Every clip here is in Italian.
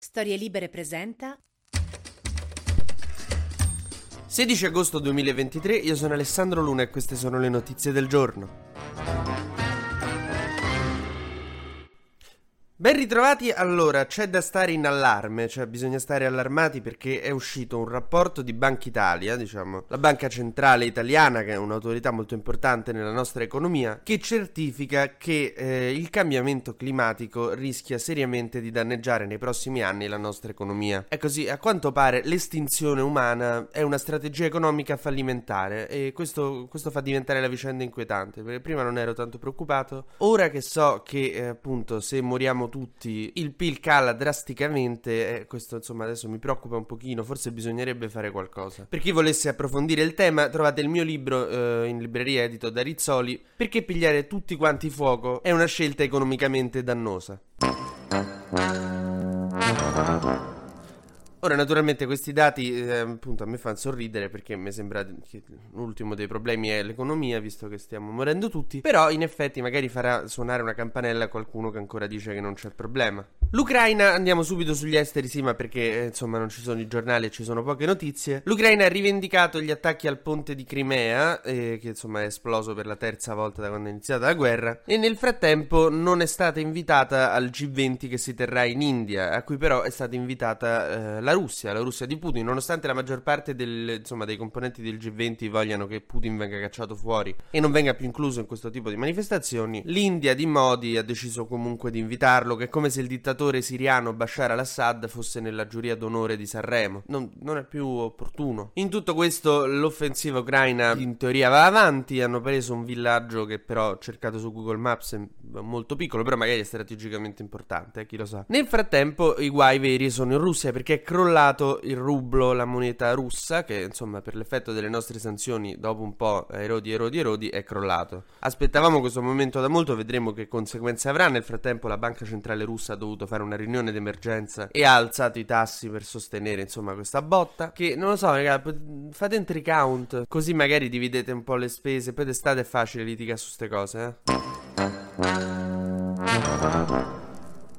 Storie Libere presenta 16 agosto 2023, io sono Alessandro Luna e queste sono le notizie del giorno. Ben ritrovati, allora c'è da stare in allarme, cioè bisogna stare allarmati perché è uscito un rapporto di Banca Italia, diciamo la banca centrale italiana che è un'autorità molto importante nella nostra economia, che certifica che eh, il cambiamento climatico rischia seriamente di danneggiare nei prossimi anni la nostra economia. È così, a quanto pare l'estinzione umana è una strategia economica fallimentare e questo, questo fa diventare la vicenda inquietante, perché prima non ero tanto preoccupato, ora che so che eh, appunto se moriamo tutti, il PIL cala drasticamente e questo insomma adesso mi preoccupa un pochino, forse bisognerebbe fare qualcosa. Per chi volesse approfondire il tema trovate il mio libro eh, in libreria edito da Rizzoli, perché pigliare tutti quanti fuoco è una scelta economicamente dannosa. Ora, naturalmente, questi dati eh, appunto a me fanno sorridere perché mi sembra che l'ultimo dei problemi è l'economia, visto che stiamo morendo tutti. Però, in effetti, magari farà suonare una campanella qualcuno che ancora dice che non c'è problema. L'Ucraina, andiamo subito sugli esteri, sì, ma perché eh, insomma non ci sono i giornali e ci sono poche notizie. L'Ucraina ha rivendicato gli attacchi al ponte di Crimea, eh, che insomma è esploso per la terza volta da quando è iniziata la guerra. E nel frattempo non è stata invitata al G20 che si terrà in India, a cui però è stata invitata eh, la Russia, la Russia di Putin, nonostante la maggior parte del, insomma, dei componenti del G20 vogliano che Putin venga cacciato fuori e non venga più incluso in questo tipo di manifestazioni. L'India di Modi ha deciso comunque di invitarlo, che è come se il dittatore siriano Bashar al-Assad fosse nella giuria d'onore di Sanremo. Non, non, è più opportuno. In tutto questo, l'offensiva ucraina in teoria va avanti. Hanno preso un villaggio che però cercato su Google Maps è molto piccolo, però magari è strategicamente importante, eh, chi lo sa. Nel frattempo, i guai veri sono in Russia perché è crollato il rublo, la moneta russa, che insomma per l'effetto delle nostre sanzioni, dopo un po' erodi, erodi, erodi, è crollato. Aspettavamo questo momento da molto, vedremo che conseguenze avrà. Nel frattempo, la banca centrale russa ha dovuto fare una riunione d'emergenza e ha alzato i tassi per sostenere insomma questa botta che non lo so raga fate trick count così magari dividete un po' le spese poi d'estate è facile litigare su queste cose eh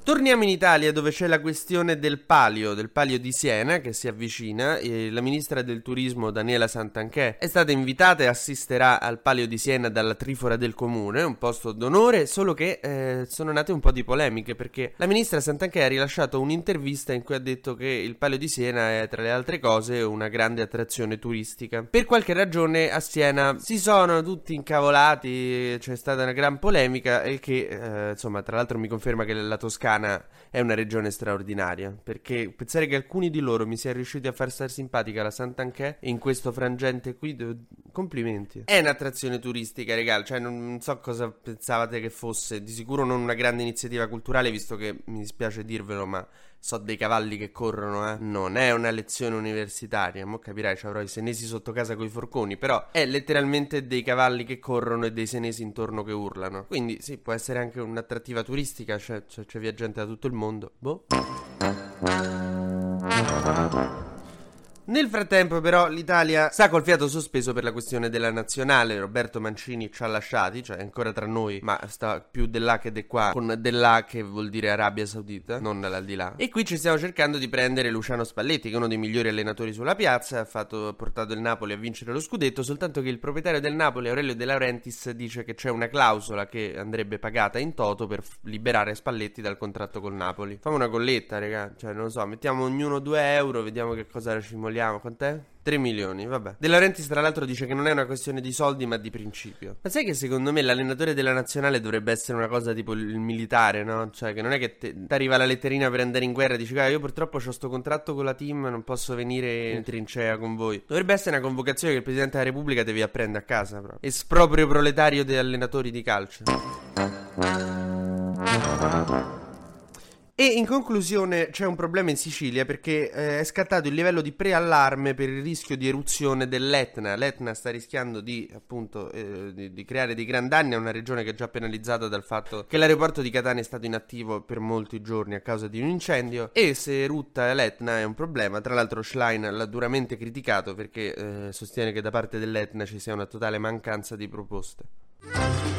Torniamo in Italia dove c'è la questione del palio, del palio di Siena che si avvicina e la ministra del turismo Daniela Santanchè è stata invitata e assisterà al palio di Siena dalla Trifora del Comune, un posto d'onore, solo che eh, sono nate un po' di polemiche perché la ministra Santanchè ha rilasciato un'intervista in cui ha detto che il palio di Siena è tra le altre cose una grande attrazione turistica. Per qualche ragione a Siena si sono tutti incavolati, c'è stata una gran polemica e che eh, insomma tra l'altro mi conferma che la Toscana Toscana è una regione straordinaria, perché pensare che alcuni di loro mi sia riusciti a far stare simpatica la Sant'Anché in questo frangente qui, complimenti. È un'attrazione turistica, regà, cioè non so cosa pensavate che fosse, di sicuro non una grande iniziativa culturale, visto che mi dispiace dirvelo, ma so dei cavalli che corrono, eh. Non è una lezione universitaria, mo capirai, ci avrò i senesi sotto casa coi forconi, però è letteralmente dei cavalli che corrono e dei senesi intorno che urlano. Quindi sì, può essere anche un'attrattiva turistica, cioè, cioè c'è viaggiante da tutto il mondo. Boh. Nel frattempo, però, l'Italia sta col fiato sospeso per la questione della nazionale. Roberto Mancini ci ha lasciati, cioè è ancora tra noi, ma sta più dell'A che di qua, con dell'A che vuol dire Arabia Saudita, non l'aldilà. E qui ci stiamo cercando di prendere Luciano Spalletti, che è uno dei migliori allenatori sulla piazza, ha, fatto, portato il Napoli a vincere lo scudetto, soltanto che il proprietario del Napoli, Aurelio De Laurentiis, dice che c'è una clausola che andrebbe pagata in toto per liberare Spalletti dal contratto col Napoli. Famo una colletta, raga, cioè non lo so, mettiamo ognuno 2 euro, vediamo che cosa racimoliamo parliamo? Quant'è? 3 milioni, vabbè. De Laurentiis, tra l'altro, dice che non è una questione di soldi, ma di principio. Ma sai che secondo me l'allenatore della nazionale dovrebbe essere una cosa tipo il militare, no? Cioè, che non è che ti arriva la letterina per andare in guerra e dici, ah, io purtroppo ho sto contratto con la team, non posso venire in trincea con voi. Dovrebbe essere una convocazione che il presidente della Repubblica deve apprendere a casa, proprio. Esproprio proletario degli allenatori di calcio. E in conclusione c'è un problema in Sicilia perché eh, è scattato il livello di preallarme per il rischio di eruzione dell'Etna. L'Etna sta rischiando di, appunto, eh, di, di, creare dei gran danni a una regione che è già penalizzata dal fatto che l'aeroporto di Catania è stato inattivo per molti giorni a causa di un incendio e se erutta l'Etna è un problema. Tra l'altro Schlein l'ha duramente criticato perché eh, sostiene che da parte dell'Etna ci sia una totale mancanza di proposte.